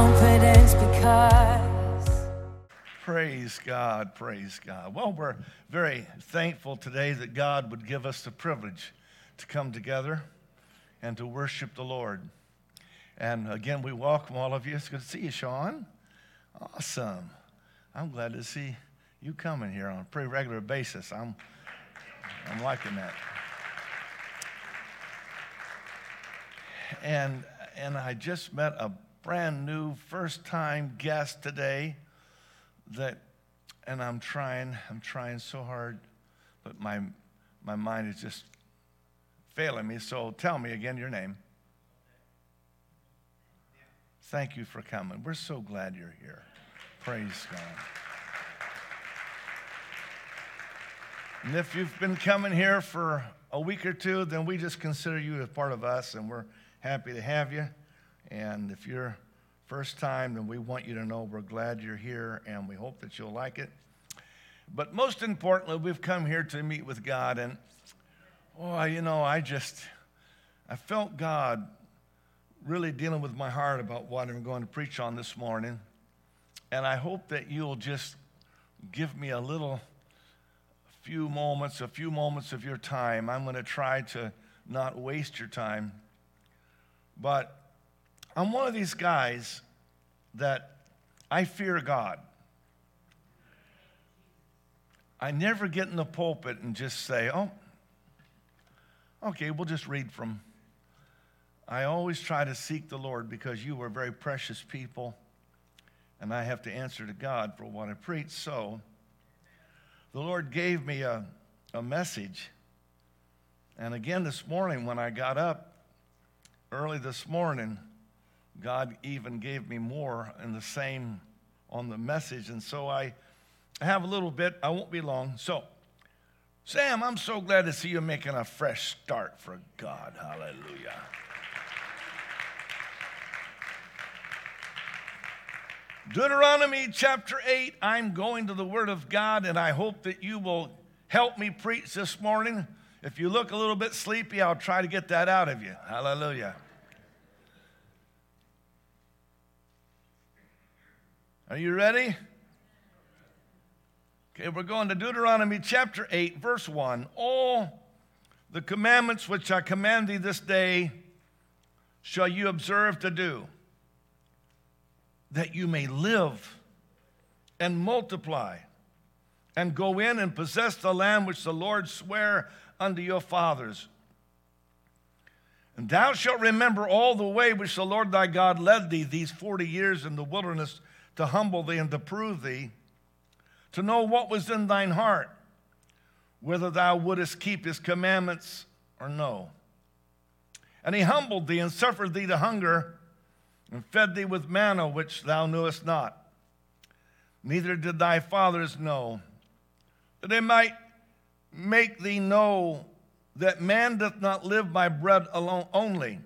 confidence because Praise God, praise God. Well, we're very thankful today that God would give us the privilege to come together and to worship the Lord. And again, we welcome all of you. It's good to see you, Sean. Awesome. I'm glad to see you coming here on a pretty regular basis. I'm, I'm liking that. And, and I just met a brand new first time guest today that, and I'm trying, I'm trying so hard, but my, my mind is just failing me. So tell me again your name. Thank you for coming. We're so glad you're here. Praise God. And if you've been coming here for a week or two, then we just consider you as part of us, and we're happy to have you. And if you're first time, then we want you to know we're glad you're here, and we hope that you'll like it. But most importantly, we've come here to meet with God, and oh, you know, I just I felt God really dealing with my heart about what I'm going to preach on this morning. And I hope that you'll just give me a little few moments, a few moments of your time. I'm going to try to not waste your time. But I'm one of these guys that I fear God. I never get in the pulpit and just say, oh, okay, we'll just read from. I always try to seek the Lord because you are very precious people, and I have to answer to God for what I preach. So, the Lord gave me a, a message. And again, this morning when I got up early this morning, God even gave me more in the same on the message. And so I have a little bit, I won't be long. So, Sam, I'm so glad to see you making a fresh start for God. Hallelujah. Deuteronomy chapter 8, I'm going to the Word of God, and I hope that you will help me preach this morning. If you look a little bit sleepy, I'll try to get that out of you. Hallelujah. Are you ready? Okay, we're going to Deuteronomy chapter 8, verse 1. All the commandments which I command thee this day shall you observe to do that you may live and multiply and go in and possess the land which the Lord sware unto your fathers. And thou shalt remember all the way which the Lord thy God led thee these 40 years in the wilderness to humble thee and to prove thee, to know what was in thine heart, whether thou wouldest keep his commandments or no. And he humbled thee and suffered thee to hunger and fed thee with manna which thou knewest not, neither did thy fathers know, that they might make thee know that man doth not live by bread alone only,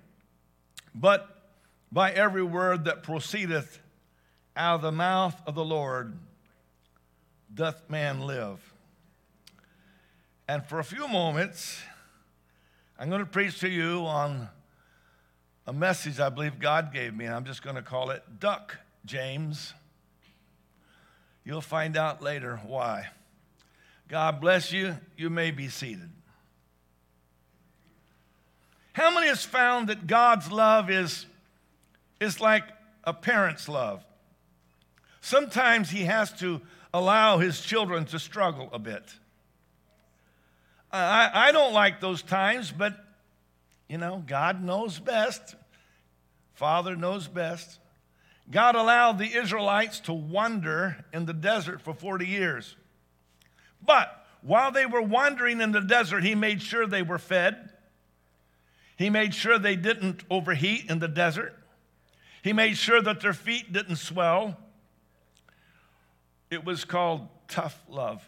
but by every word that proceedeth out of the mouth of the Lord doth man live. And for a few moments, I'm going to preach to you on a message I believe God gave me, and I'm just going to call it Duck James. You'll find out later why. God bless you. You may be seated. How many has found that God's love is, is like a parent's love? Sometimes he has to allow his children to struggle a bit. I, I don't like those times, but you know, God knows best. Father knows best. God allowed the Israelites to wander in the desert for 40 years. But while they were wandering in the desert, He made sure they were fed. He made sure they didn't overheat in the desert. He made sure that their feet didn't swell. It was called tough love.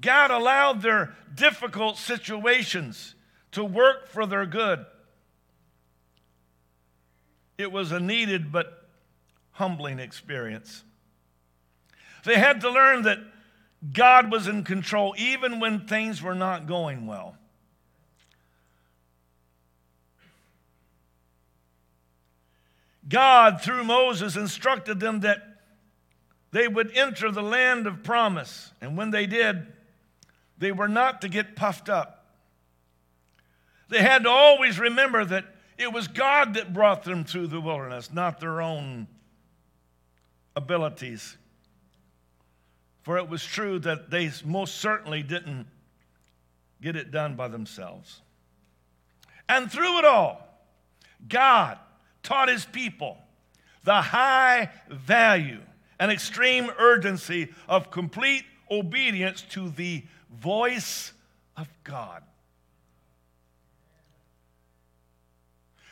God allowed their difficult situations to work for their good. It was a needed but humbling experience. They had to learn that God was in control even when things were not going well. God, through Moses, instructed them that they would enter the land of promise. And when they did, they were not to get puffed up. They had to always remember that it was God that brought them through the wilderness, not their own abilities. For it was true that they most certainly didn't get it done by themselves. And through it all, God taught his people the high value and extreme urgency of complete obedience to the voice of God.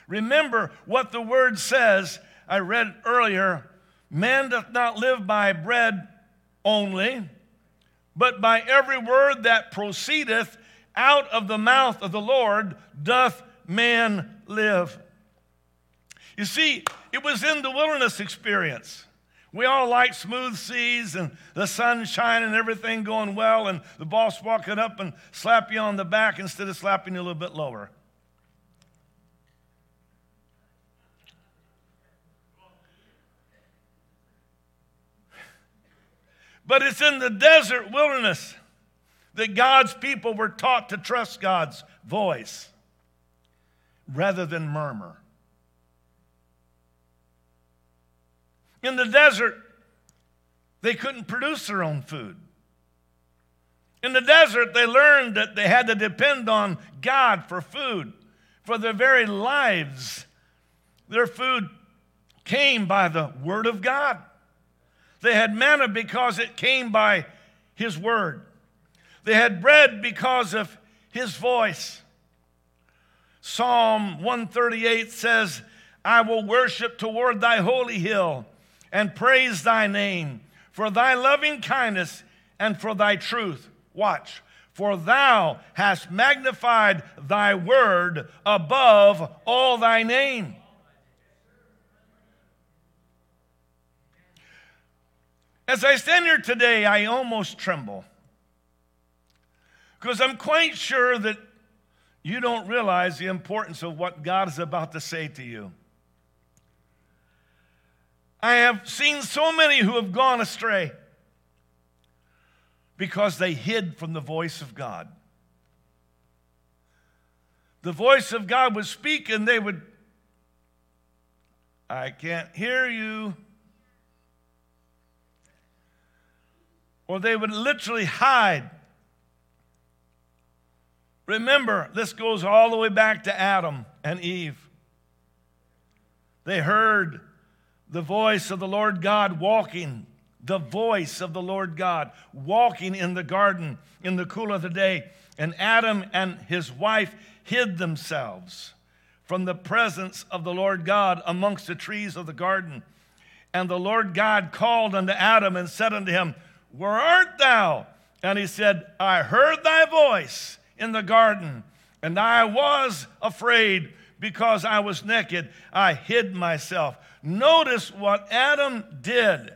Remember what the word says. I read earlier man doth not live by bread only, but by every word that proceedeth out of the mouth of the Lord doth man live. You see, it was in the wilderness experience. We all like smooth seas and the sunshine and everything going well, and the boss walking up and slap you on the back instead of slapping you a little bit lower. But it's in the desert wilderness that God's people were taught to trust God's voice rather than murmur. In the desert, they couldn't produce their own food. In the desert, they learned that they had to depend on God for food, for their very lives. Their food came by the Word of God. They had manna because it came by His Word. They had bread because of His voice. Psalm 138 says, I will worship toward thy holy hill and praise thy name for thy loving kindness and for thy truth. Watch. For thou hast magnified thy word above all thy name. As I stand here today, I almost tremble because I'm quite sure that you don't realize the importance of what God is about to say to you. I have seen so many who have gone astray because they hid from the voice of God. The voice of God would speak and they would, I can't hear you. Or they would literally hide. Remember, this goes all the way back to Adam and Eve. They heard the voice of the Lord God walking, the voice of the Lord God walking in the garden in the cool of the day. And Adam and his wife hid themselves from the presence of the Lord God amongst the trees of the garden. And the Lord God called unto Adam and said unto him, Where art thou? And he said, I heard thy voice in the garden, and I was afraid because I was naked. I hid myself. Notice what Adam did,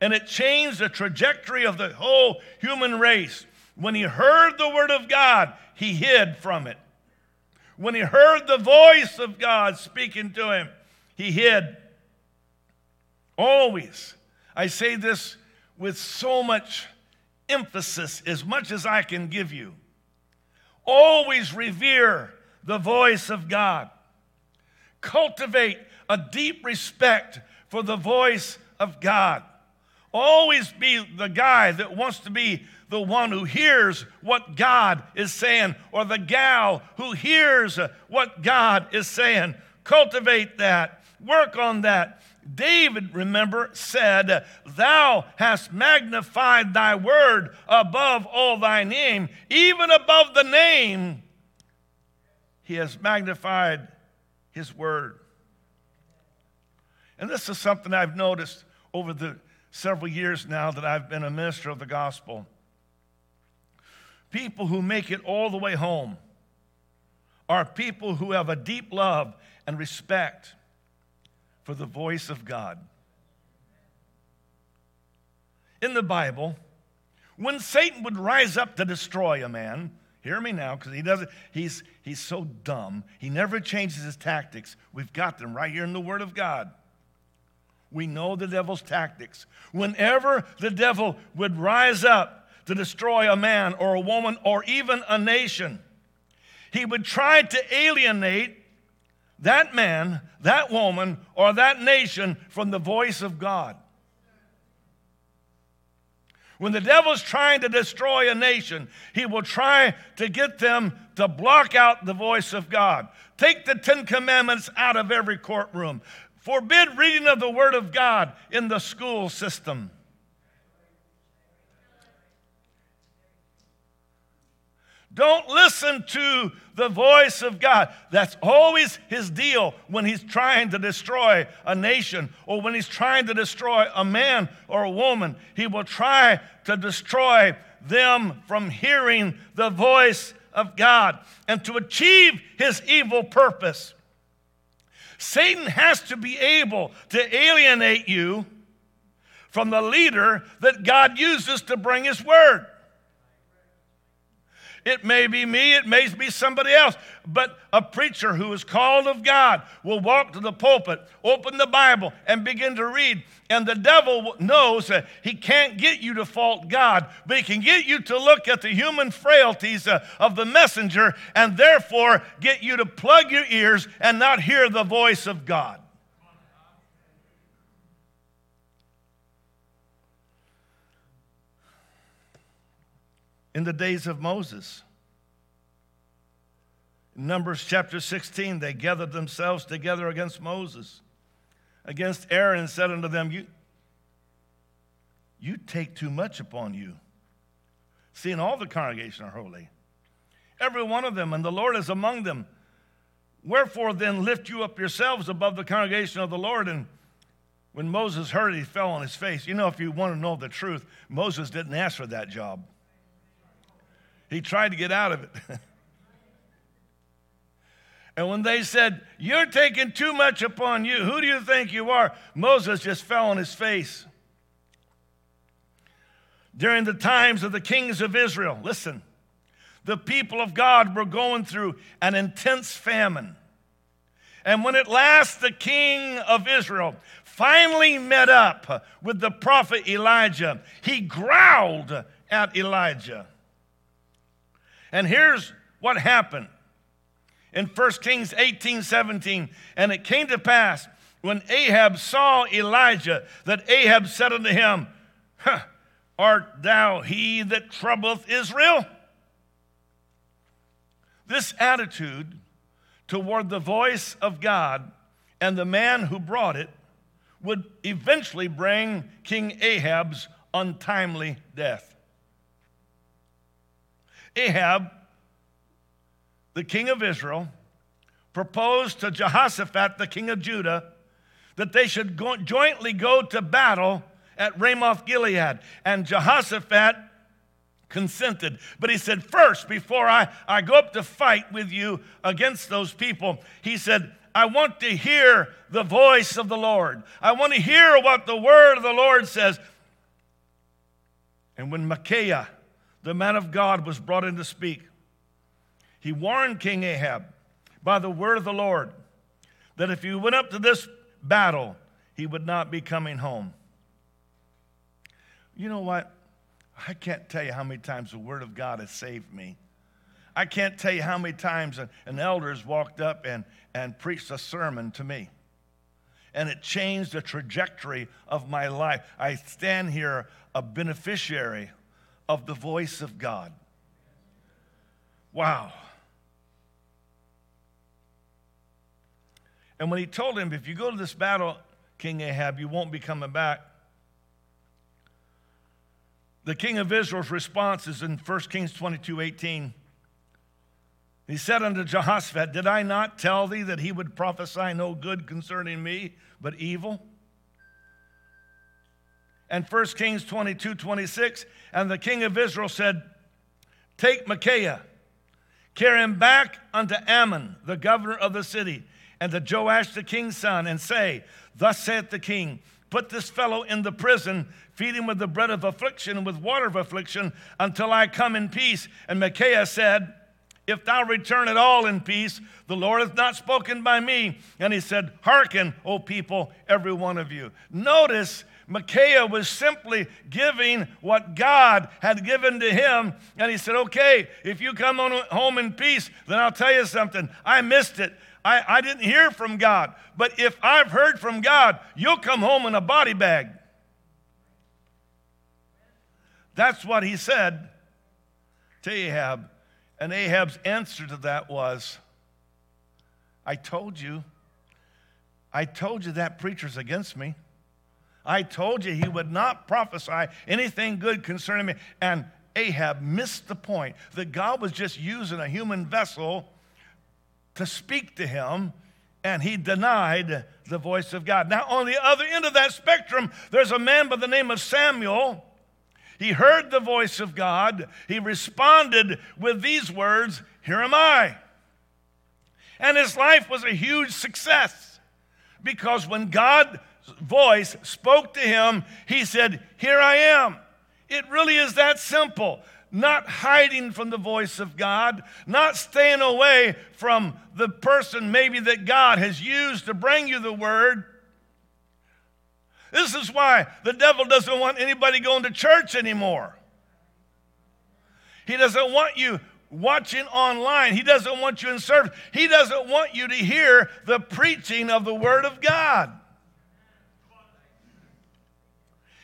and it changed the trajectory of the whole human race. When he heard the word of God, he hid from it. When he heard the voice of God speaking to him, he hid. Always. I say this with so much emphasis, as much as I can give you. Always revere the voice of God. Cultivate a deep respect for the voice of God. Always be the guy that wants to be the one who hears what God is saying, or the gal who hears what God is saying. Cultivate that, work on that. David, remember, said, Thou hast magnified thy word above all thy name, even above the name. He has magnified his word. And this is something I've noticed over the several years now that I've been a minister of the gospel. People who make it all the way home are people who have a deep love and respect for the voice of God. In the Bible, when Satan would rise up to destroy a man, hear me now, because he doesn't, he's, he's so dumb. He never changes his tactics. We've got them right here in the Word of God. We know the devil's tactics. Whenever the devil would rise up to destroy a man or a woman or even a nation, he would try to alienate that man, that woman, or that nation from the voice of God. When the devil's trying to destroy a nation, he will try to get them to block out the voice of God. Take the Ten Commandments out of every courtroom. Forbid reading of the Word of God in the school system. Don't listen to the voice of God. That's always his deal when he's trying to destroy a nation or when he's trying to destroy a man or a woman. He will try to destroy them from hearing the voice of God and to achieve his evil purpose. Satan has to be able to alienate you from the leader that God uses to bring his word. It may be me, it may be somebody else, but a preacher who is called of God will walk to the pulpit, open the Bible, and begin to read. And the devil knows that he can't get you to fault God, but he can get you to look at the human frailties uh, of the messenger and therefore get you to plug your ears and not hear the voice of God. In the days of Moses. In Numbers chapter 16, they gathered themselves together against Moses, against Aaron, and said unto them, You, you take too much upon you. Seeing all the congregation are holy, every one of them, and the Lord is among them. Wherefore then lift you up yourselves above the congregation of the Lord. And when Moses heard it, he fell on his face. You know, if you want to know the truth, Moses didn't ask for that job. He tried to get out of it. and when they said, You're taking too much upon you, who do you think you are? Moses just fell on his face. During the times of the kings of Israel, listen, the people of God were going through an intense famine. And when at last the king of Israel finally met up with the prophet Elijah, he growled at Elijah. And here's what happened in 1 Kings 18 17. And it came to pass when Ahab saw Elijah that Ahab said unto him, huh, Art thou he that troubleth Israel? This attitude toward the voice of God and the man who brought it would eventually bring King Ahab's untimely death. Ahab, the king of Israel, proposed to Jehoshaphat, the king of Judah, that they should go, jointly go to battle at Ramoth Gilead. And Jehoshaphat consented. But he said, First, before I, I go up to fight with you against those people, he said, I want to hear the voice of the Lord. I want to hear what the word of the Lord says. And when Micaiah, the man of God was brought in to speak. He warned King Ahab by the word of the Lord that if he went up to this battle, he would not be coming home. You know what? I can't tell you how many times the word of God has saved me. I can't tell you how many times an, elder has walked up and, and preached a sermon to me. And it changed the trajectory of my life. I stand here a beneficiary of the voice of God. Wow. And when he told him, if you go to this battle, King Ahab, you won't be coming back. The king of Israel's response is in 1 Kings 22 18. He said unto Jehoshaphat, Did I not tell thee that he would prophesy no good concerning me, but evil? And 1 Kings 22 26. And the king of Israel said, Take Micaiah, carry him back unto Amon, the governor of the city, and to Joash the king's son, and say, Thus saith the king, Put this fellow in the prison, feed him with the bread of affliction and with water of affliction until I come in peace. And Micaiah said, if thou return at all in peace, the Lord hath not spoken by me. And he said, Hearken, O people, every one of you. Notice Micaiah was simply giving what God had given to him. And he said, Okay, if you come on home in peace, then I'll tell you something. I missed it. I, I didn't hear from God. But if I've heard from God, you'll come home in a body bag. That's what he said to Ahab. And Ahab's answer to that was, I told you. I told you that preacher's against me. I told you he would not prophesy anything good concerning me. And Ahab missed the point that God was just using a human vessel to speak to him, and he denied the voice of God. Now, on the other end of that spectrum, there's a man by the name of Samuel. He heard the voice of God. He responded with these words Here am I. And his life was a huge success because when God's voice spoke to him, he said, Here I am. It really is that simple not hiding from the voice of God, not staying away from the person maybe that God has used to bring you the word. This is why the devil doesn't want anybody going to church anymore. He doesn't want you watching online. He doesn't want you in service. He doesn't want you to hear the preaching of the Word of God.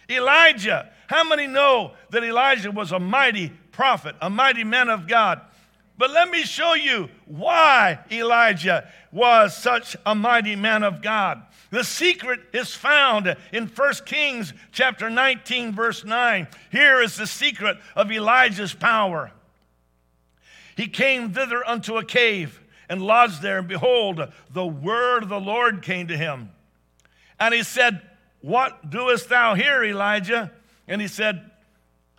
Elijah how many know that Elijah was a mighty prophet, a mighty man of God? But let me show you why Elijah was such a mighty man of God. The secret is found in 1 Kings chapter 19 verse 9. Here is the secret of Elijah's power. He came thither unto a cave and lodged there and behold the word of the Lord came to him. And he said, "What doest thou here, Elijah?" And he said,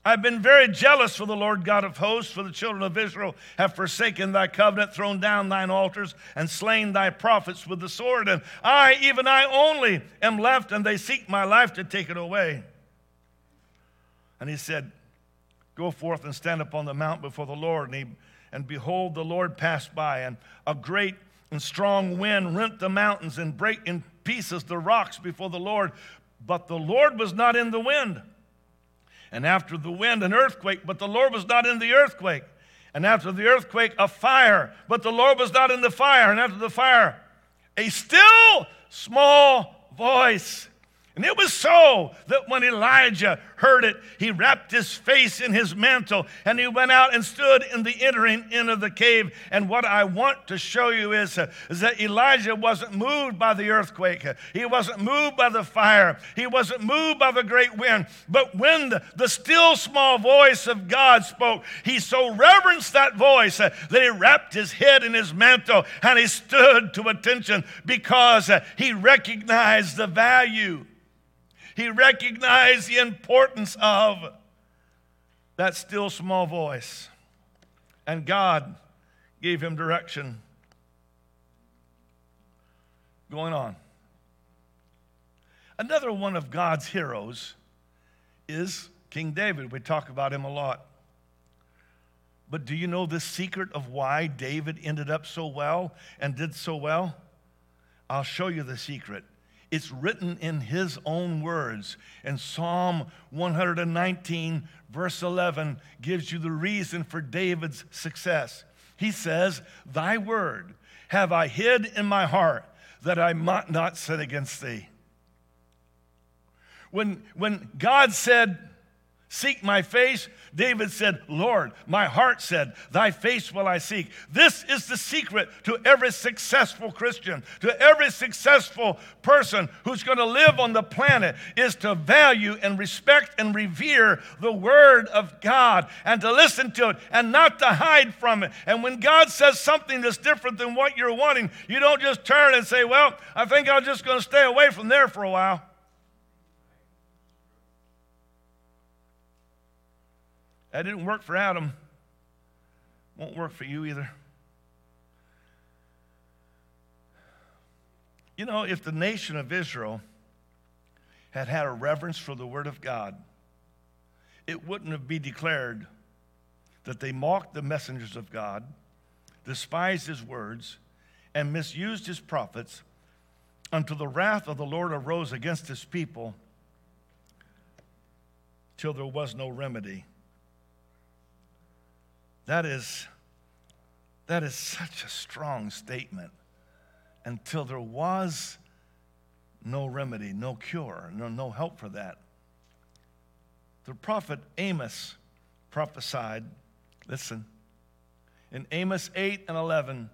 I've been very jealous for the Lord God of hosts, for the children of Israel have forsaken thy covenant, thrown down thine altars, and slain thy prophets with the sword. And I, even I only, am left, and they seek my life to take it away. And he said, Go forth and stand upon the mount before the Lord. And, he, and behold, the Lord passed by, and a great and strong wind rent the mountains and brake in pieces the rocks before the Lord. But the Lord was not in the wind. And after the wind, an earthquake, but the Lord was not in the earthquake. And after the earthquake, a fire, but the Lord was not in the fire. And after the fire, a still small voice. And it was so that when Elijah heard it, he wrapped his face in his mantle and he went out and stood in the entering in of the cave. And what I want to show you is, uh, is that Elijah wasn't moved by the earthquake, he wasn't moved by the fire, he wasn't moved by the great wind. But when the, the still small voice of God spoke, he so reverenced that voice uh, that he wrapped his head in his mantle and he stood to attention because uh, he recognized the value he recognized the importance of that still small voice. And God gave him direction. Going on. Another one of God's heroes is King David. We talk about him a lot. But do you know the secret of why David ended up so well and did so well? I'll show you the secret. It's written in his own words. And Psalm 119, verse 11, gives you the reason for David's success. He says, Thy word have I hid in my heart that I might not sin against thee. When, when God said, Seek my face, David said, Lord, my heart said, Thy face will I seek. This is the secret to every successful Christian, to every successful person who's going to live on the planet, is to value and respect and revere the Word of God and to listen to it and not to hide from it. And when God says something that's different than what you're wanting, you don't just turn and say, Well, I think I'm just going to stay away from there for a while. That didn't work for Adam. Won't work for you either. You know, if the nation of Israel had had a reverence for the Word of God, it wouldn't have been declared that they mocked the messengers of God, despised his words and misused his prophets until the wrath of the Lord arose against his people till there was no remedy. That is, that is such a strong statement. Until there was no remedy, no cure, no, no help for that. The prophet Amos prophesied, listen, in Amos 8 and 11,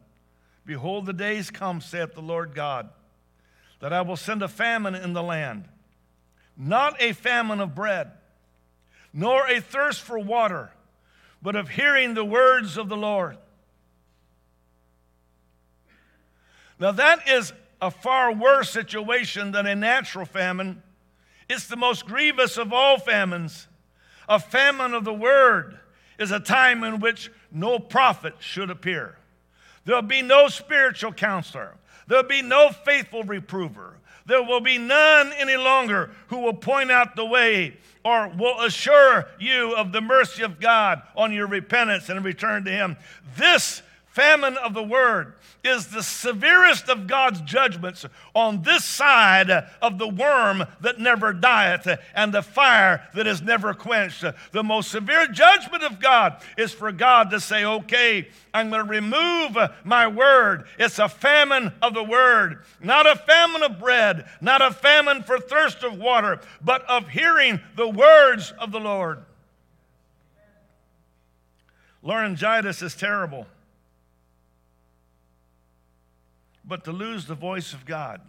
Behold, the days come, saith the Lord God, that I will send a famine in the land, not a famine of bread, nor a thirst for water, but of hearing the words of the Lord. Now, that is a far worse situation than a natural famine. It's the most grievous of all famines. A famine of the word is a time in which no prophet should appear. There'll be no spiritual counselor. There'll be no faithful reprover. There will be none any longer who will point out the way or will assure you of the mercy of God on your repentance and return to Him. This famine of the word is the severest of God's judgments on this side of the worm that never dieth and the fire that is never quenched. The most severe judgment of God is for God to say, okay, I'm going to remove my word. It's a famine of the word, not a famine of bread, not a famine for thirst of water, but of hearing the words of the Lord. Laryngitis is terrible. But to lose the voice of God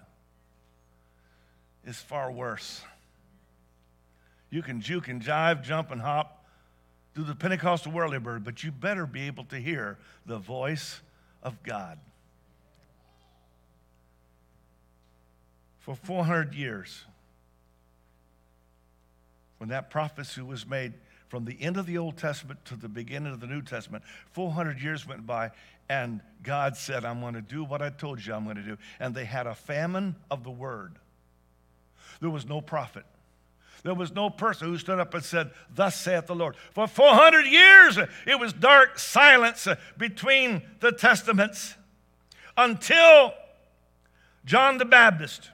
is far worse. You can juke and jive, jump and hop, do the Pentecostal whirly bird, but you better be able to hear the voice of God. For 400 years, when that prophecy was made from the end of the Old Testament to the beginning of the New Testament, 400 years went by, and God said, I'm going to do what I told you I'm going to do. And they had a famine of the word. There was no prophet. There was no person who stood up and said, Thus saith the Lord. For 400 years, it was dark silence between the testaments until John the Baptist,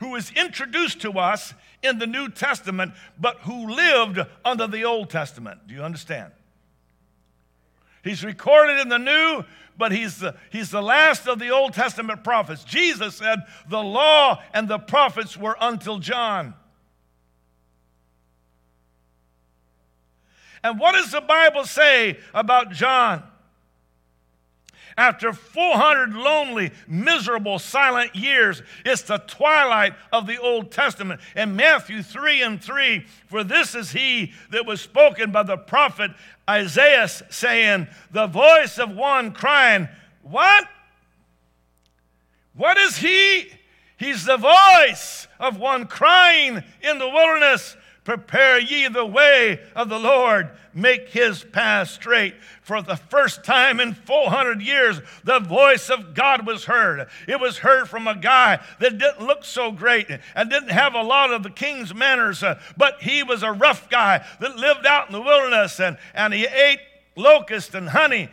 who was introduced to us in the New Testament, but who lived under the Old Testament. Do you understand? He's recorded in the New, but he's the, he's the last of the Old Testament prophets. Jesus said, The law and the prophets were until John. And what does the Bible say about John? After 400 lonely, miserable, silent years, it's the twilight of the Old Testament. In Matthew 3 and 3, for this is he that was spoken by the prophet Isaiah, saying, The voice of one crying, What? What is he? He's the voice of one crying in the wilderness, Prepare ye the way of the Lord, make his path straight. For the first time in 400 years, the voice of God was heard. It was heard from a guy that didn't look so great and didn't have a lot of the king's manners, uh, but he was a rough guy that lived out in the wilderness and, and he ate locust and honey.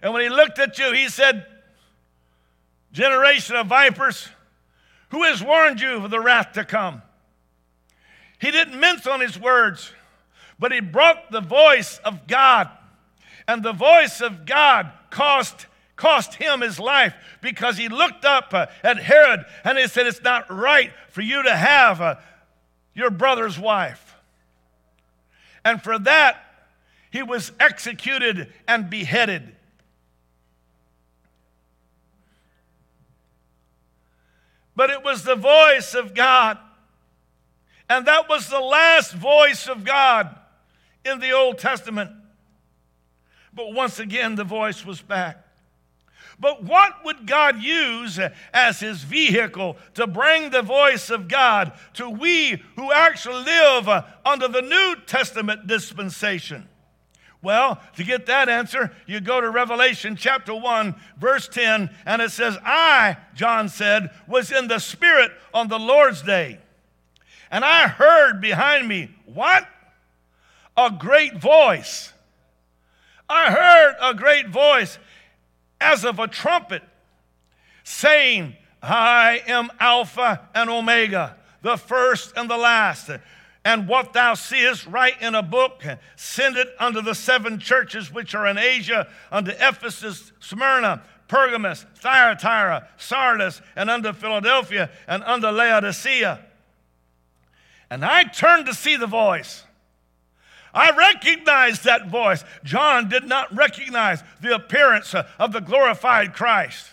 And when he looked at you, he said, Generation of vipers, who has warned you of the wrath to come? He didn't mince on his words, but he brought the voice of God. And the voice of God cost, cost him his life because he looked up uh, at Herod and he said, It's not right for you to have uh, your brother's wife. And for that, he was executed and beheaded. But it was the voice of God and that was the last voice of God in the Old Testament. But once again, the voice was back. But what would God use as his vehicle to bring the voice of God to we who actually live under the New Testament dispensation? Well, to get that answer, you go to Revelation chapter 1, verse 10, and it says, I, John said, was in the Spirit on the Lord's day and I heard behind me, what? A great voice. I heard a great voice as of a trumpet saying, I am Alpha and Omega, the first and the last. And what thou seest, write in a book, send it unto the seven churches which are in Asia, unto Ephesus, Smyrna, Pergamos, Thyatira, Sardis, and unto Philadelphia, and unto Laodicea. And I turned to see the voice. I recognized that voice. John did not recognize the appearance of the glorified Christ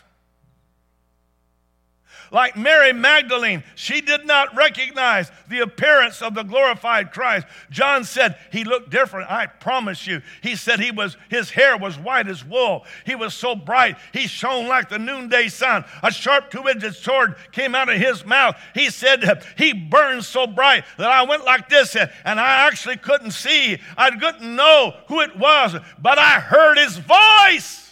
like Mary Magdalene, she did not recognize the appearance of the glorified Christ. John said he looked different. I promise you. He said he was his hair was white as wool. He was so bright. He shone like the noonday sun. A sharp two-edged sword came out of his mouth. He said he burned so bright that I went like this and I actually couldn't see. I couldn't know who it was, but I heard his voice.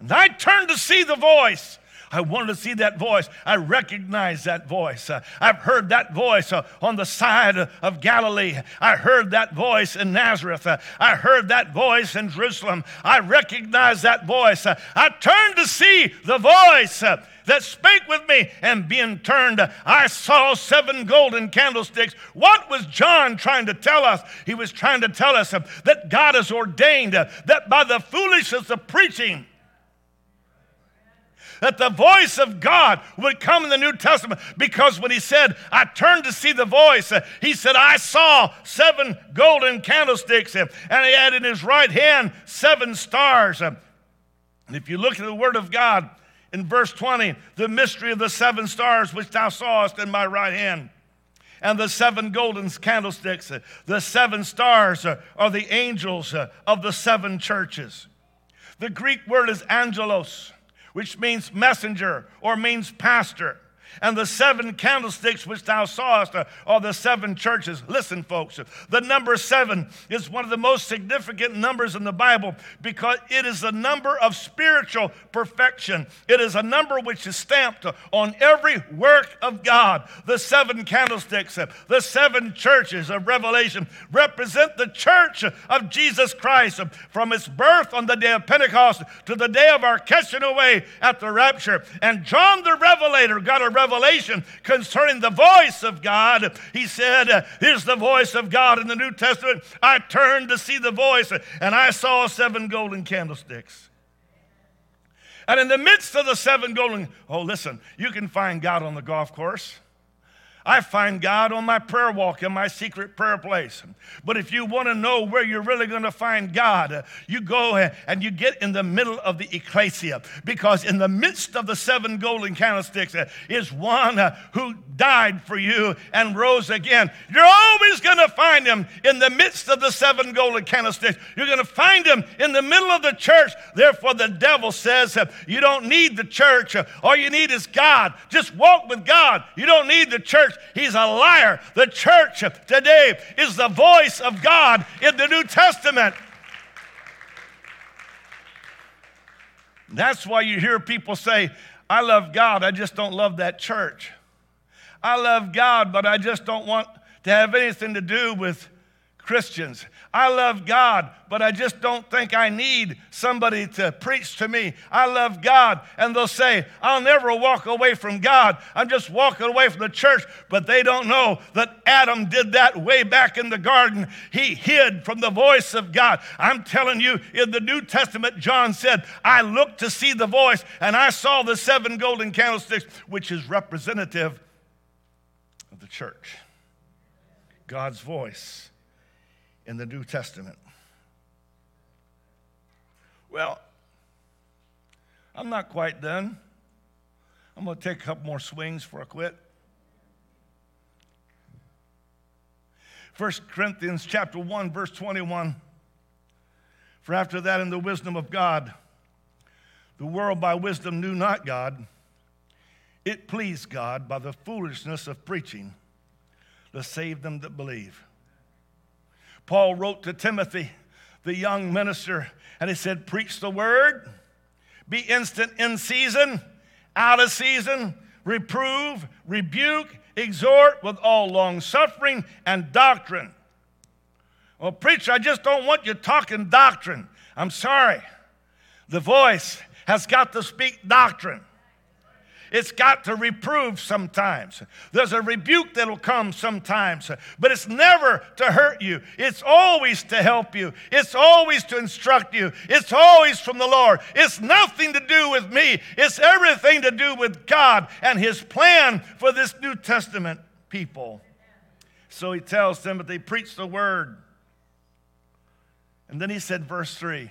And I turned to see the voice. I wanted to see that voice. I recognized that voice. Uh, I've heard that voice uh, on the side of Galilee. I heard that voice in Nazareth. Uh, I heard that voice in Jerusalem. I recognized that voice. I turned to see the voice that spake with me, and being turned, I saw seven golden candlesticks. What was John trying to tell us? He was trying to tell us that God has ordained that by the foolishness of preaching, that the voice of God would come in the New Testament because when he said, I turned to see the voice, uh, he said, I saw seven golden candlesticks, uh, and he had in his right hand seven stars. Uh, and if you look at the Word of God in verse 20, the mystery of the seven stars which thou sawest in my right hand and the seven golden candlesticks. The seven stars are the angels of the seven churches. The Greek word is angelos which means messenger or means pastor and the seven candlesticks which thou sawest are the seven churches. Listen, folks, the number seven is one of the most significant numbers in the Bible because it is a number of spiritual perfection. It is a number which is stamped on every work of God. The seven candlesticks, the seven churches of Revelation represent the church of Jesus Christ from its birth on the day of Pentecost to the day of our catching away at the rapture. And John the Revelator got a revelation concerning the voice of God. He said, Here's the voice of God in the New Testament. I turned to see the voice, and I saw seven golden candlesticks. And in the midst of the seven golden, oh, listen, you can find God on the golf course. I find God on my prayer walk in my secret prayer place. But if you want to know where you're really going to find God, you go and you get in the middle of the ecclesia because in the midst of the seven golden candlesticks eh, is one eh, who died for you and rose again. You're always going to find him in the midst of the seven golden candlesticks. You're going to find him in the middle of the church. Therefore, the devil says eh, you don't need the church. All you need is God. Just walk with God. You don't need the church church. He's a liar. The church today is the voice of God in the New Testament. That's why you hear people say, I love God, I just don't love that church. I love God, but I just don't want to have anything to do with Christians. I love God, but I just don't think I need somebody to preach to me. I love God. And they'll say, I'll never walk away from God. I'm just walking away from the church. But they don't know that Adam did that way back in the garden. He hid from the voice of God. I'm telling you, in the New Testament, John said, I looked to see the voice, and I saw the seven golden candlesticks, which is representative of the church. God's voice in the New Testament. Well, I'm not quite done. I'm going to take a couple more swings for a quit. 1 Corinthians chapter 1 verse 21 For after that in the wisdom of God the world by wisdom knew not God it pleased God by the foolishness of preaching to save them that believe Paul wrote to Timothy, the young minister, and he said, Preach the word, be instant in season, out of season, reprove, rebuke, exhort with all long suffering and doctrine. Well, preacher, I just don't want you talking doctrine. I'm sorry. The voice has got to speak doctrine. It's got to reprove sometimes. There's a rebuke that'll come sometimes, but it's never to hurt you. It's always to help you. It's always to instruct you. It's always from the Lord. It's nothing to do with me. It's everything to do with God and His plan for this New Testament people. So he tells them, but they preach the word. And then he said, verse 3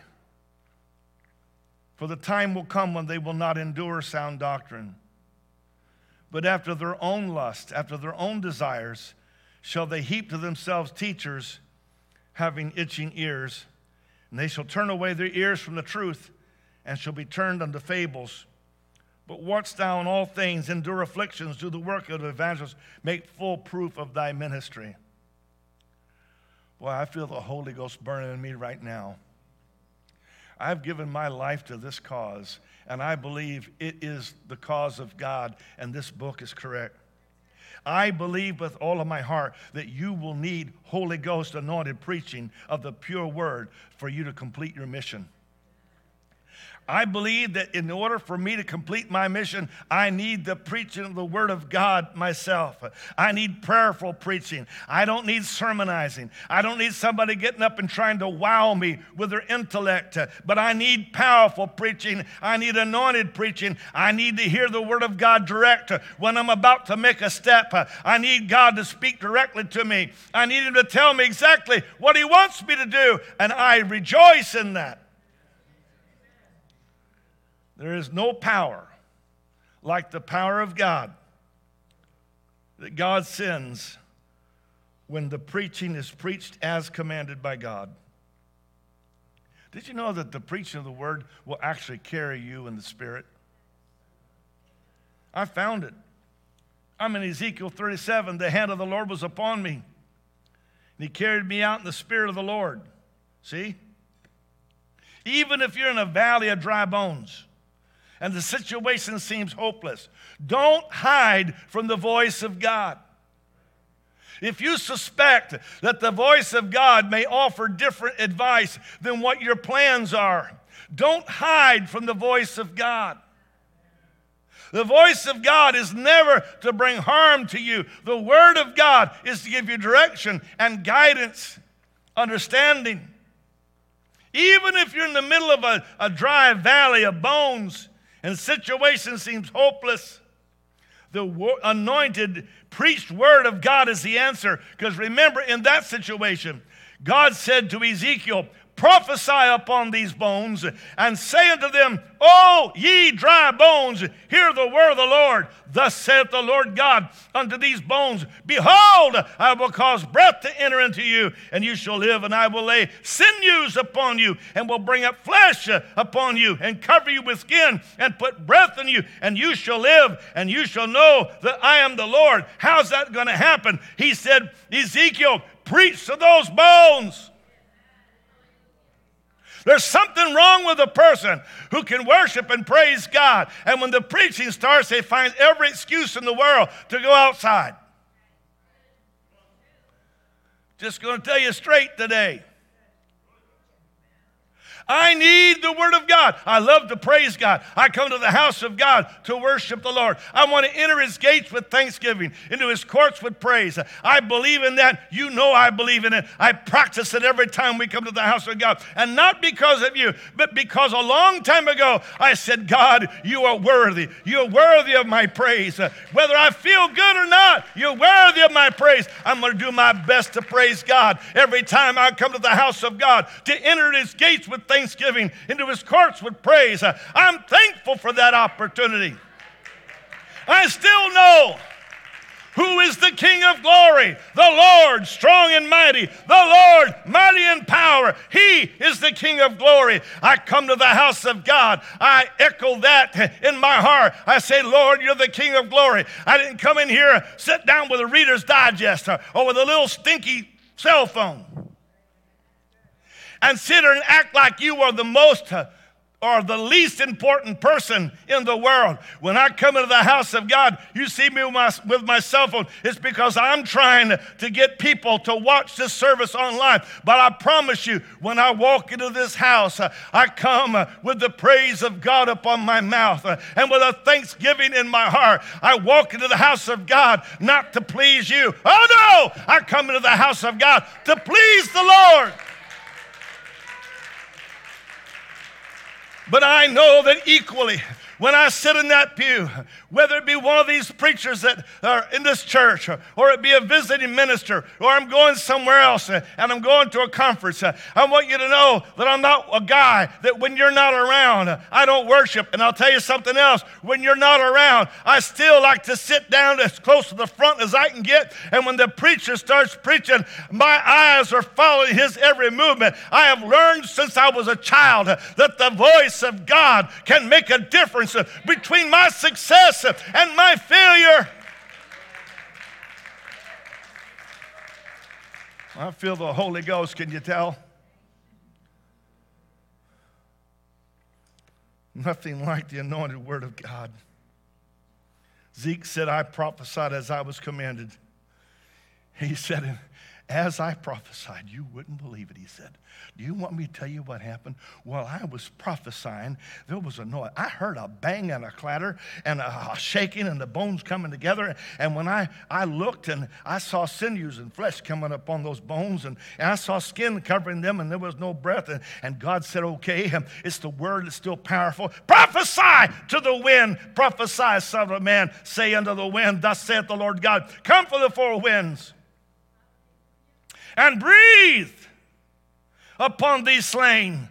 For the time will come when they will not endure sound doctrine but after their own lust, after their own desires, shall they heap to themselves teachers having itching ears. And they shall turn away their ears from the truth and shall be turned unto fables. But watch thou in all things, endure afflictions, do the work of the evangelist, make full proof of thy ministry. Boy, I feel the Holy Ghost burning in me right now. I've given my life to this cause, and I believe it is the cause of God, and this book is correct. I believe with all of my heart that you will need Holy Ghost anointed preaching of the pure word for you to complete your mission. I believe that in order for me to complete my mission, I need the preaching of the Word of God myself. I need prayerful preaching. I don't need sermonizing. I don't need somebody getting up and trying to wow me with their intellect, but I need powerful preaching. I need anointed preaching. I need to hear the Word of God direct when I'm about to make a step. I need God to speak directly to me. I need Him to tell me exactly what He wants me to do, and I rejoice in that. There is no power like the power of God that God sends when the preaching is preached as commanded by God. Did you know that the preaching of the word will actually carry you in the spirit? I found it. I'm in Ezekiel 37. The hand of the Lord was upon me, and he carried me out in the spirit of the Lord. See? Even if you're in a valley of dry bones, and the situation seems hopeless. Don't hide from the voice of God. If you suspect that the voice of God may offer different advice than what your plans are, don't hide from the voice of God. The voice of God is never to bring harm to you. The Word of God is to give you direction and guidance, understanding. Even if you're in the middle of a, a dry valley of bones, and situation seems hopeless, the anointed preached word of God is the answer. Because remember, in that situation, God said to Ezekiel, prophesy upon these bones and say unto them, O ye dry bones, hear the word of the Lord. Thus saith the Lord God unto these bones, Behold, I will cause breath to enter into you, and you shall live, and I will lay sinews upon you, and will bring up flesh upon you, and cover you with skin, and put breath in you, and you shall live, and you shall know that I am the Lord. How's that going to happen? He said, Ezekiel, preach to those bones. There's something wrong with a person who can worship and praise God. And when the preaching starts, they find every excuse in the world to go outside. Just going to tell you straight today. I need the Word of God. I love to praise God. I come to the house of God to worship the Lord. I want to enter His gates with thanksgiving, into His courts with praise. I believe in that. You know I believe in it. I practice it every time we come to the house of God. And not because of you, but because a long time ago I said, God, you are worthy. You're worthy of my praise. Whether I feel good or not, you're worthy of my praise. I'm going to do my best to praise God every time I come to the house of God, to enter His gates with thanksgiving thanksgiving, into his courts with praise. I'm thankful for that opportunity. I still know who is the King of glory? The Lord, strong and mighty. The Lord, mighty in power. He is the King of glory. I come to the house of God. I echo that in my heart. I say, Lord, you're the King of glory. I didn't come in here, sit down with a Reader's Digest or, with a little stinky cell phone and sit there and act like you are the most uh, or the least important person in the world. When I come into the house of God, you see me with my, with my cell phone. It's because I'm trying to get people to watch this service online. But I promise you, when I walk into this house, uh, I come uh, with the praise of God upon my mouth and with a thanksgiving in my heart. I walk into the house of God not to please you. Oh no! I come into the house of God to please the Lord. But I know that equally, when I sit in that pew, whether it be one of these preachers that are in this church, or it be a visiting minister, or I'm going somewhere else and I'm going to a conference, I want you to know that I'm not a guy that when you're not around, I don't worship. And I'll tell you something else when you're not around, I still like to sit down as close to the front as I can get. And when the preacher starts preaching, my eyes are following his every movement. I have learned since I was a child that the voice of God can make a difference difference between my success and my failure. I feel the Holy Ghost, can you tell? Nothing like the anointed word of God. Zeke said, I prophesied as I was commanded. He said, as I prophesied, you wouldn't believe it, he said. Do you want me to tell you what happened? While I was prophesying, there was a noise. I heard a bang and a clatter and a, shaking and the bones coming together. And when I, I looked and I saw sinews and flesh coming up on those bones, and, and I saw skin covering them, and there was no breath. And, and God said, Okay, it's the word that's still powerful. Prophesy to the wind. Prophesy, son of man. Say unto the wind, Thus saith the Lord God, Come for the four winds and breathe upon these slain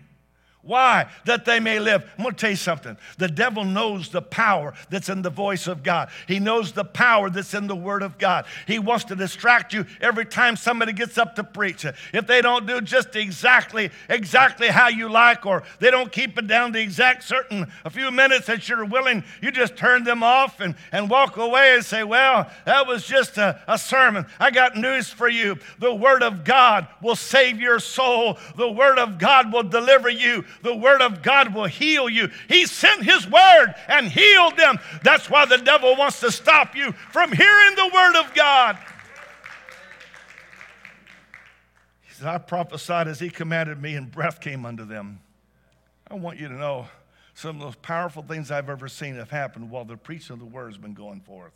why? That they may live. I'm going to tell you something. The devil knows the power that's in the voice of God. He knows the power that's in the word of God. He wants to distract you every time somebody gets up to preach. If they don't do just exactly exactly how you like or they don't keep it down the exact certain a few minutes that you're willing, you just turn them off and, and walk away and say, well, that was just a, a sermon. I got news for you. The word of God will save your soul. The word of God will deliver you the word of God will heal you. He sent his word and healed them. That's why the devil wants to stop you from hearing the word of God. He said, I prophesied as he commanded me, and breath came unto them. I want you to know some of the most powerful things I've ever seen have happened while the preaching of the word has been going forth.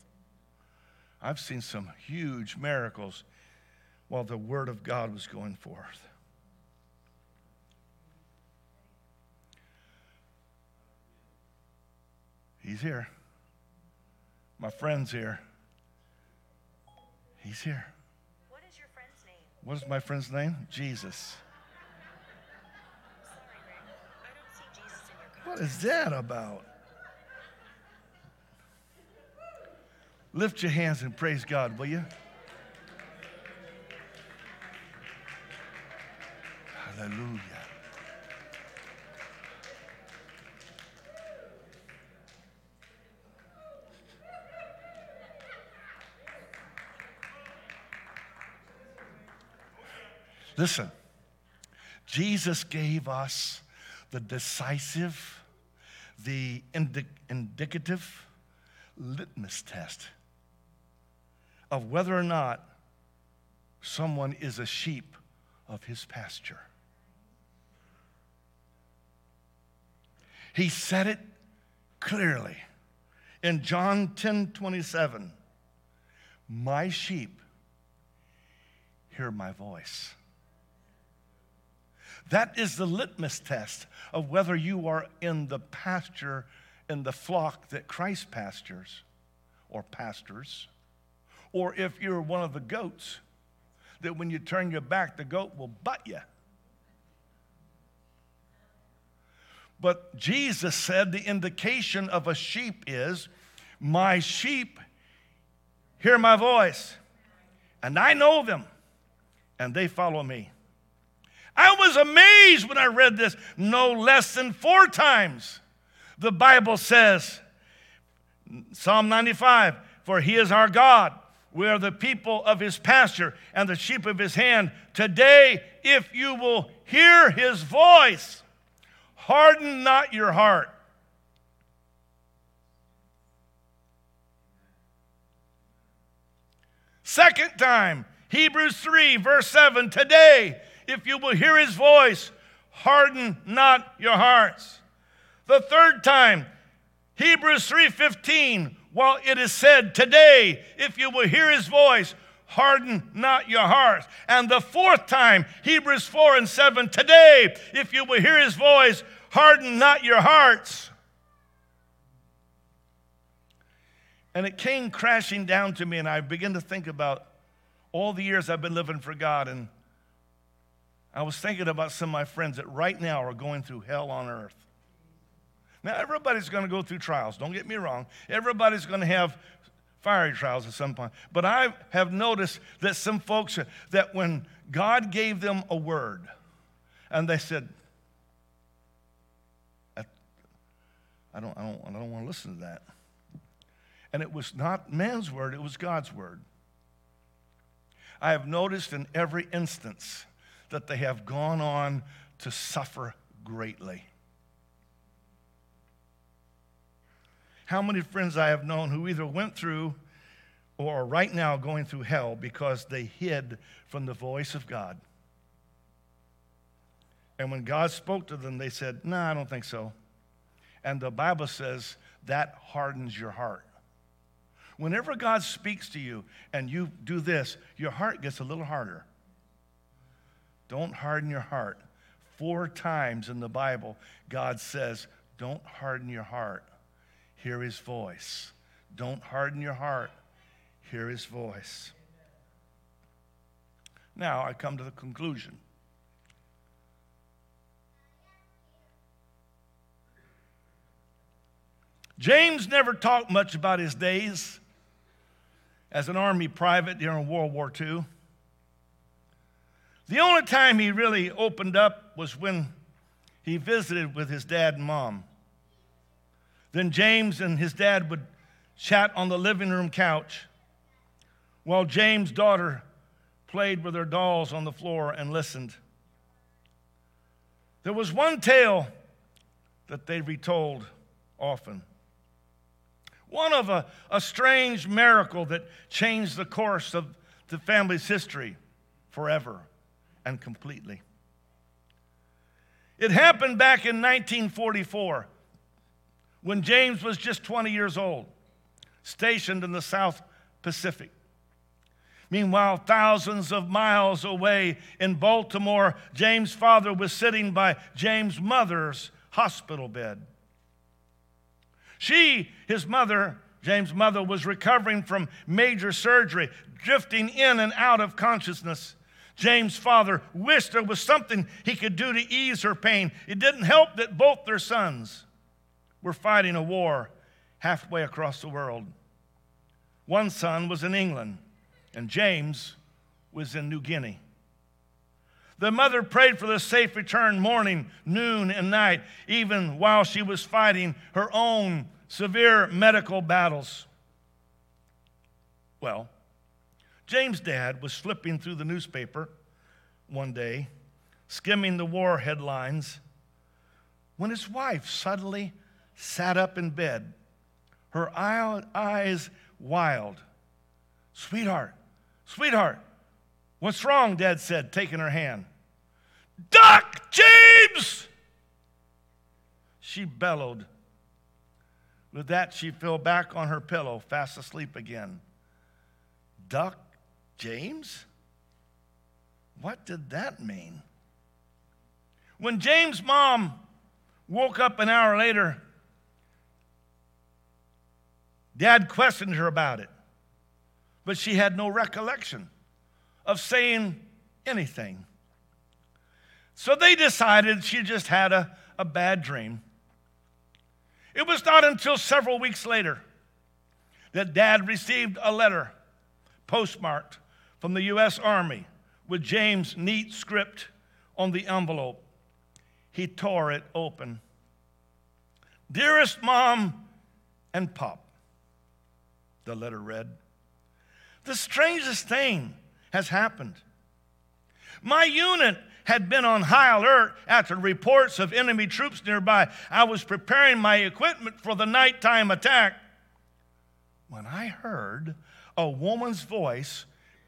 I've seen some huge miracles while the word of God was going forth. He's here. My friend's here. He's here. What is your friend's name? What is my friend's name? Jesus. Sorry, Rick. I don't see Jesus What is that about? Lift your hands and praise God, will you? Hallelujah. Listen, Jesus gave us the decisive, the indi- indicative litmus test of whether or not someone is a sheep of his pasture. He said it clearly in John 10 27. My sheep hear my voice. That is the litmus test of whether you are in the pasture, in the flock that Christ pastures or pastors, or if you're one of the goats that when you turn your back, the goat will butt you. But Jesus said the indication of a sheep is, My sheep hear my voice, and I know them, and they follow me. I was amazed when I read this no less than four times. The Bible says, Psalm 95, for he is our God. We are the people of his pasture and the sheep of his hand. Today, if you will hear his voice, Harden not your heart. Second time, Hebrews 3, verse 7 Today, if you will hear his voice, harden not your hearts. The third time, Hebrews 3:15, while it is said, Today, if you will hear his voice, harden not your hearts. And the fourth time, Hebrews 4 and 7, Today, if you will hear his voice, harden not your hearts. And it came crashing down to me, and I began to think about all the years I've been living for God. And I was thinking about some of my friends that right now are going through hell on earth. Now, everybody's going to go through trials, don't get me wrong. Everybody's going to have fiery trials at some point. But I have noticed that some folks, that when God gave them a word, and they said, I don't, I don't, I don't want to listen to that. And it was not man's word, it was God's word. I have noticed in every instance that they have gone on to suffer greatly. How many friends I have known who either went through or are right now going through hell because they hid from the voice of God. And when God spoke to them, they said, No, nah, I don't think so. And the Bible says that hardens your heart. Whenever God speaks to you and you do this, your heart gets a little harder. Don't harden your heart. Four times in the Bible, God says, Don't harden your heart. Hear his voice. Don't harden your heart. Hear his voice. Now I come to the conclusion. James never talked much about his days as an army private during World War II. The only time he really opened up was when he visited with his dad and mom. Then James and his dad would chat on the living room couch while James' daughter played with her dolls on the floor and listened. There was one tale that they retold often. One of a, a strange miracle that changed the course of the family's history forever and completely. It happened back in 1944 when James was just 20 years old, stationed in the South Pacific. Meanwhile, thousands of miles away in Baltimore, James' father was sitting by James' mother's hospital bed. She, his mother, James' mother, was recovering from major surgery, drifting in and out of consciousness. James' father wished there was something he could do to ease her pain. It didn't help that both their sons were fighting a war halfway across the world. One son was in England, and James was in New Guinea. The mother prayed for the safe return morning, noon, and night, even while she was fighting her own severe medical battles. Well, James' dad was flipping through the newspaper one day, skimming the war headlines, when his wife suddenly sat up in bed, her eyes wild. Sweetheart, sweetheart, what's wrong? Dad said, taking her hand. Duck, James! She bellowed. With that, she fell back on her pillow, fast asleep again. Duck, James? What did that mean? When James' mom woke up an hour later, Dad questioned her about it, but she had no recollection of saying anything. So they decided she just had a, a bad dream. It was not until several weeks later that Dad received a letter postmarked from the U.S. Army with James' neat script on the envelope. He tore it open. Dearest Mom and Pop, the letter read, the strangest thing has happened. My unit had been on high alert after reports of enemy troops nearby. I was preparing my equipment for the nighttime attack when I heard a woman's voice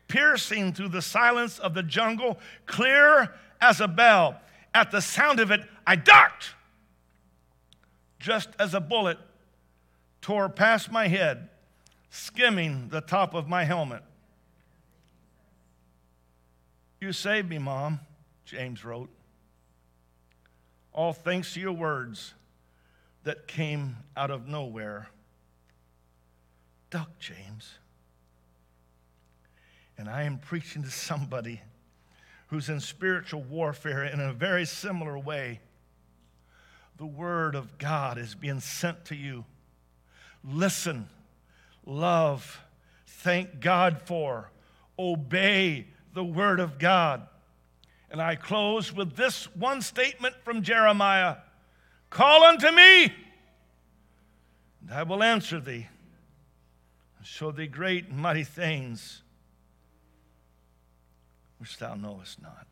piercing through the silence of the jungle, clear as a bell. At the sound of it, I ducked just as a bullet tore past my head, skimming the top of my helmet. You saved me, Mom, James wrote. All thanks to your words that came out of nowhere. Duck, James. And I am preaching to somebody who's in spiritual warfare in a very similar way. The Word of God is being sent to you. Listen, love, thank God for, obey the Word of God. And I close with this one statement from Jeremiah Call unto me, and I will answer thee, and show thee great and mighty things which thou knowest not.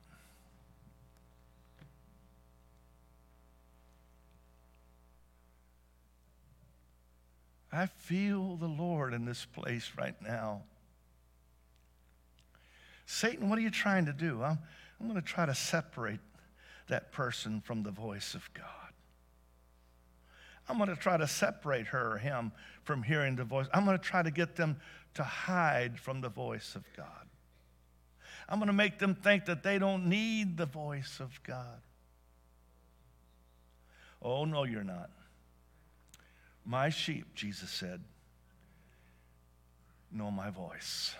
I feel the Lord in this place right now. Satan, what are you trying to do? I'm, I'm going to try to separate that person from the voice of God. I'm going to try to separate her or him from hearing the voice. I'm going to try to get them to hide from the voice of God. I'm going to make them think that they don't need the voice of God. Oh, no, you're not. My sheep, Jesus said, know my voice.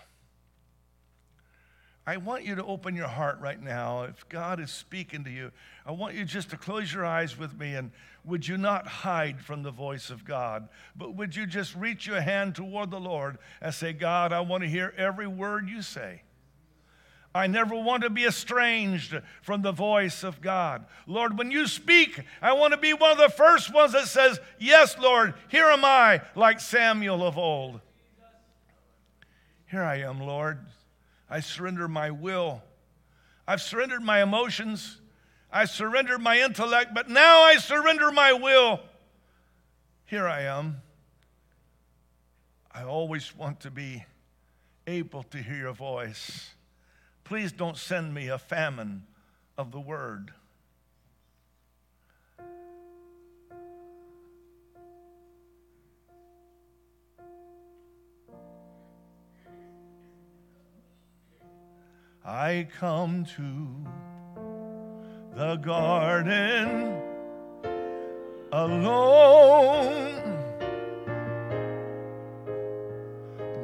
I want you to open your heart right now. If God is speaking to you, I want you just to close your eyes with me and would you not hide from the voice of God, but would you just reach your hand toward the Lord and say, God, I want to hear every word you say. I never want to be estranged from the voice of God. Lord, when you speak, I want to be one of the first ones that says, Yes, Lord, here am I, like Samuel of old. Here I am, Lord. I surrender my will. I've surrendered my emotions. I surrendered my intellect, but now I surrender my will. Here I am. I always want to be able to hear your voice. Please don't send me a famine of the word. I come to the garden alone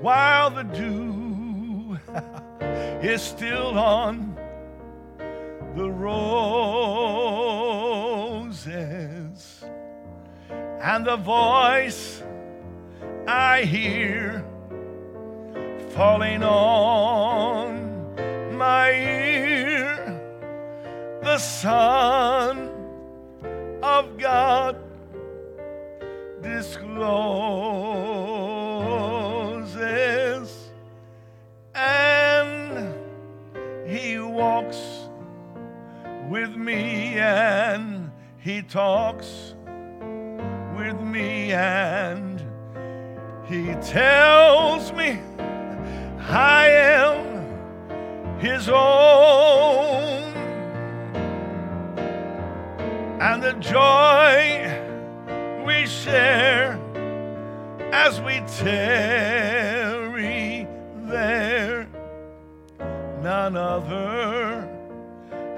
while the dew is still on the roses. And the voice I hear falling on my ear the Son of God discloses, He talks with me, and He tells me I am his own. And the joy we share as we tarry there, none other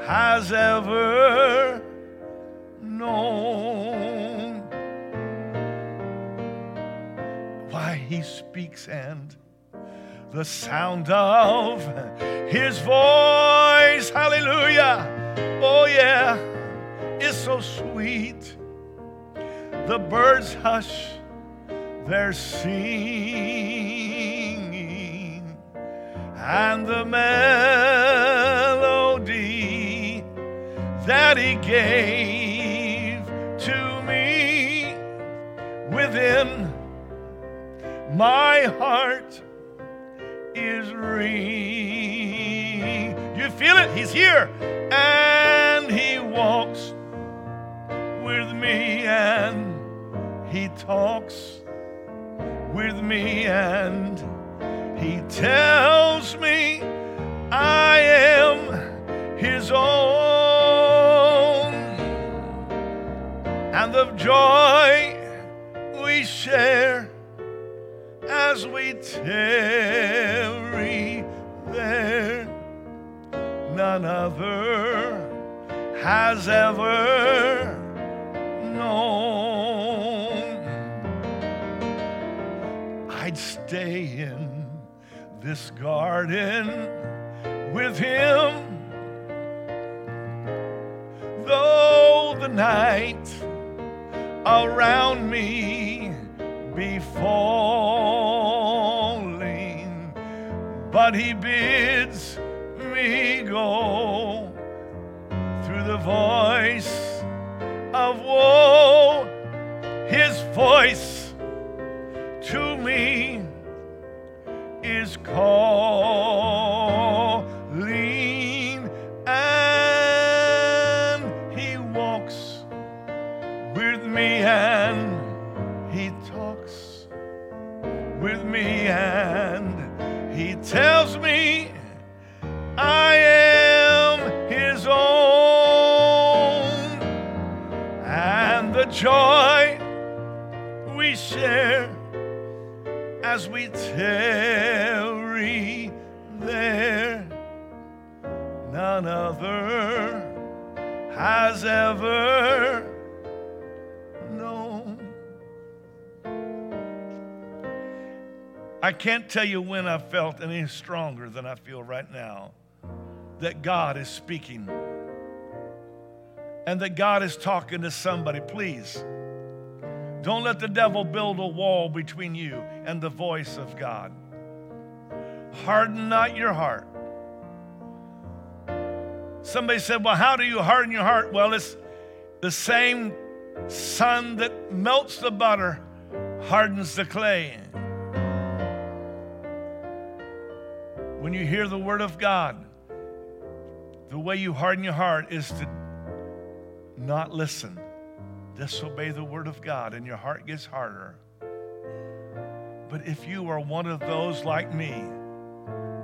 has ever known. Why he speaks and the sound of his voice. Hallelujah. Oh, yeah, is so sweet. The birds hush their singing, and the melody that he gave My heart is ringing. Do you feel it? He's here. And he walks with me and he talks with me and he tells me I am his own. And the joy we share as we tarry there, none other has ever known. I'd stay in this garden with him, though the night around me be falling, but he bids me go through the voice of woe, his voice to me is calling, and he walks with me and he talks with me and tells me I am his own. And the joy we share as we tarry there none other has ever I can't tell you when I felt any stronger than I feel right now that God is speaking and that God is talking to somebody. Please don't let the devil build a wall between you and the voice of God. Harden not your heart. Somebody said, Well, how do you harden your heart? Well, it's the same sun that melts the butter hardens the clay. When you hear the word of God, the way you harden your heart is to not listen, disobey the word of God, and your heart gets harder. But if you are one of those like me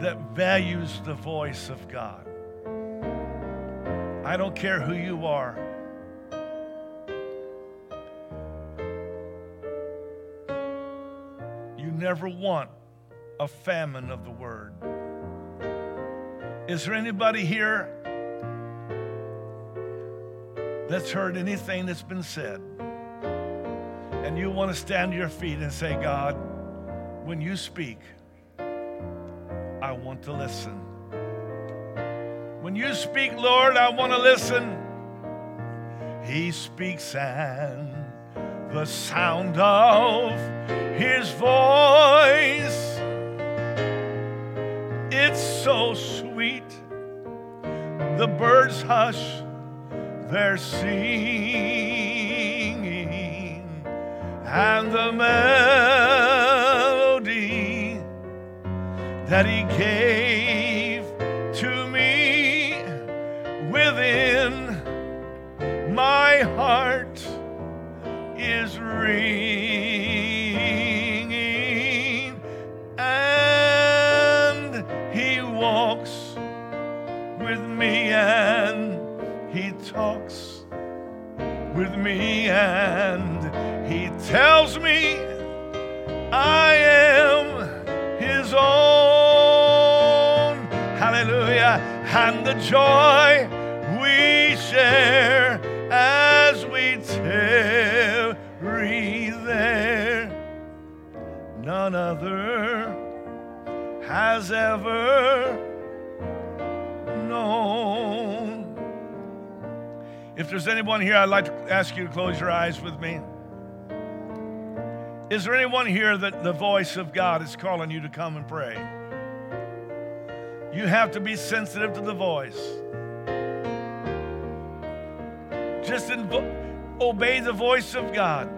that values the voice of God, I don't care who you are. You never want a famine of the word. Is there anybody here that's heard anything that's been said? And you want to stand to your feet and say, God, when you speak, I want to listen. When you speak, Lord, I want to listen. He speaks and the sound of his voice. It's so sweet. The birds hush their singing, and the melody that he gave me and he tells me I am his own. Hallelujah. And the joy we share as we tarry there, none other has ever known. If there's anyone here, I'd like to ask you to close your eyes with me. Is there anyone here that the voice of God is calling you to come and pray? You have to be sensitive to the voice. Just invo- obey the voice of God.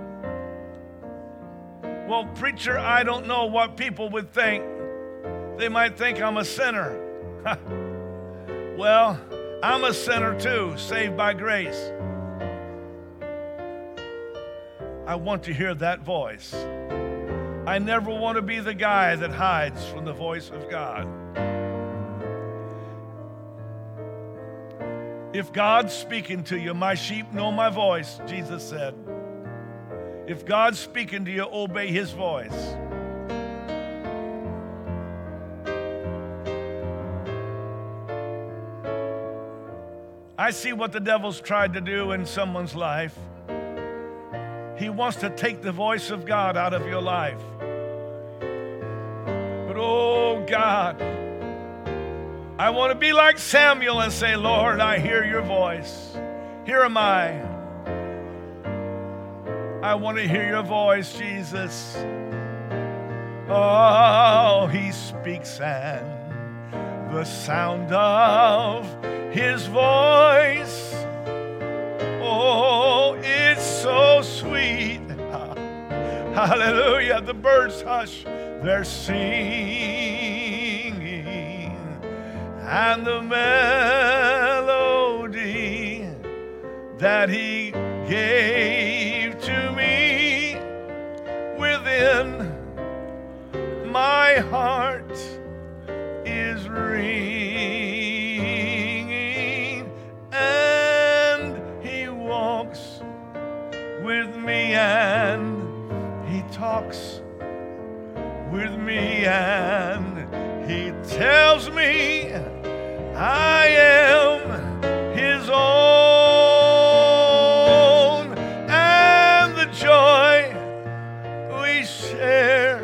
Well, preacher, I don't know what people would think. They might think I'm a sinner. well, I'm a sinner too, saved by grace. I want to hear that voice. I never want to be the guy that hides from the voice of God. If God's speaking to you, my sheep know my voice, Jesus said. If God's speaking to you, obey his voice. I see what the devil's tried to do in someone's life. He wants to take the voice of God out of your life. But oh God, I want to be like Samuel and say, Lord, I hear your voice. Here am I. I want to hear your voice, Jesus. Oh, he speaks and the sound of his voice. Oh, it's so sweet. Hallelujah. The birds hush their singing, and the melody that he gave to me within my heart is ringing, and he talks with me and he tells me I am his own. And the joy we share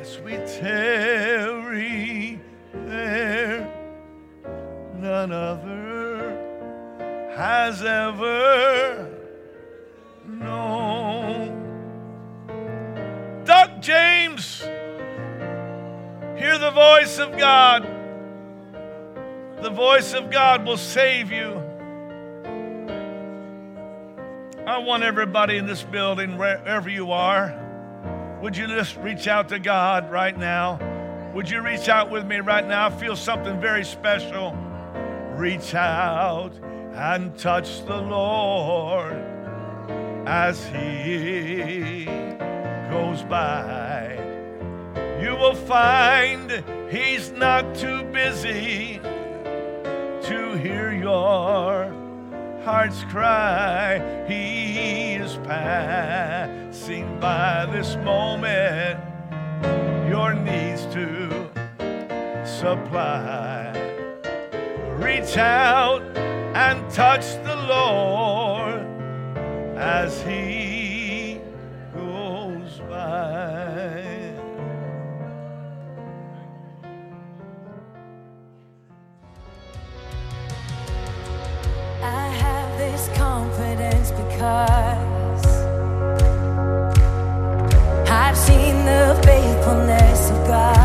as we tarry there none other has ever voice of God the voice of God will save you I want everybody in this building, wherever you are, would you just reach out to God right now? Would you reach out with me right now? I feel something very special. Reach out and touch the Lord as He goes by. You will find He's not too busy to hear your heart's cry. He is passing by this moment, your needs to supply. Reach out and touch the Lord as He because I've seen the faithfulness of God.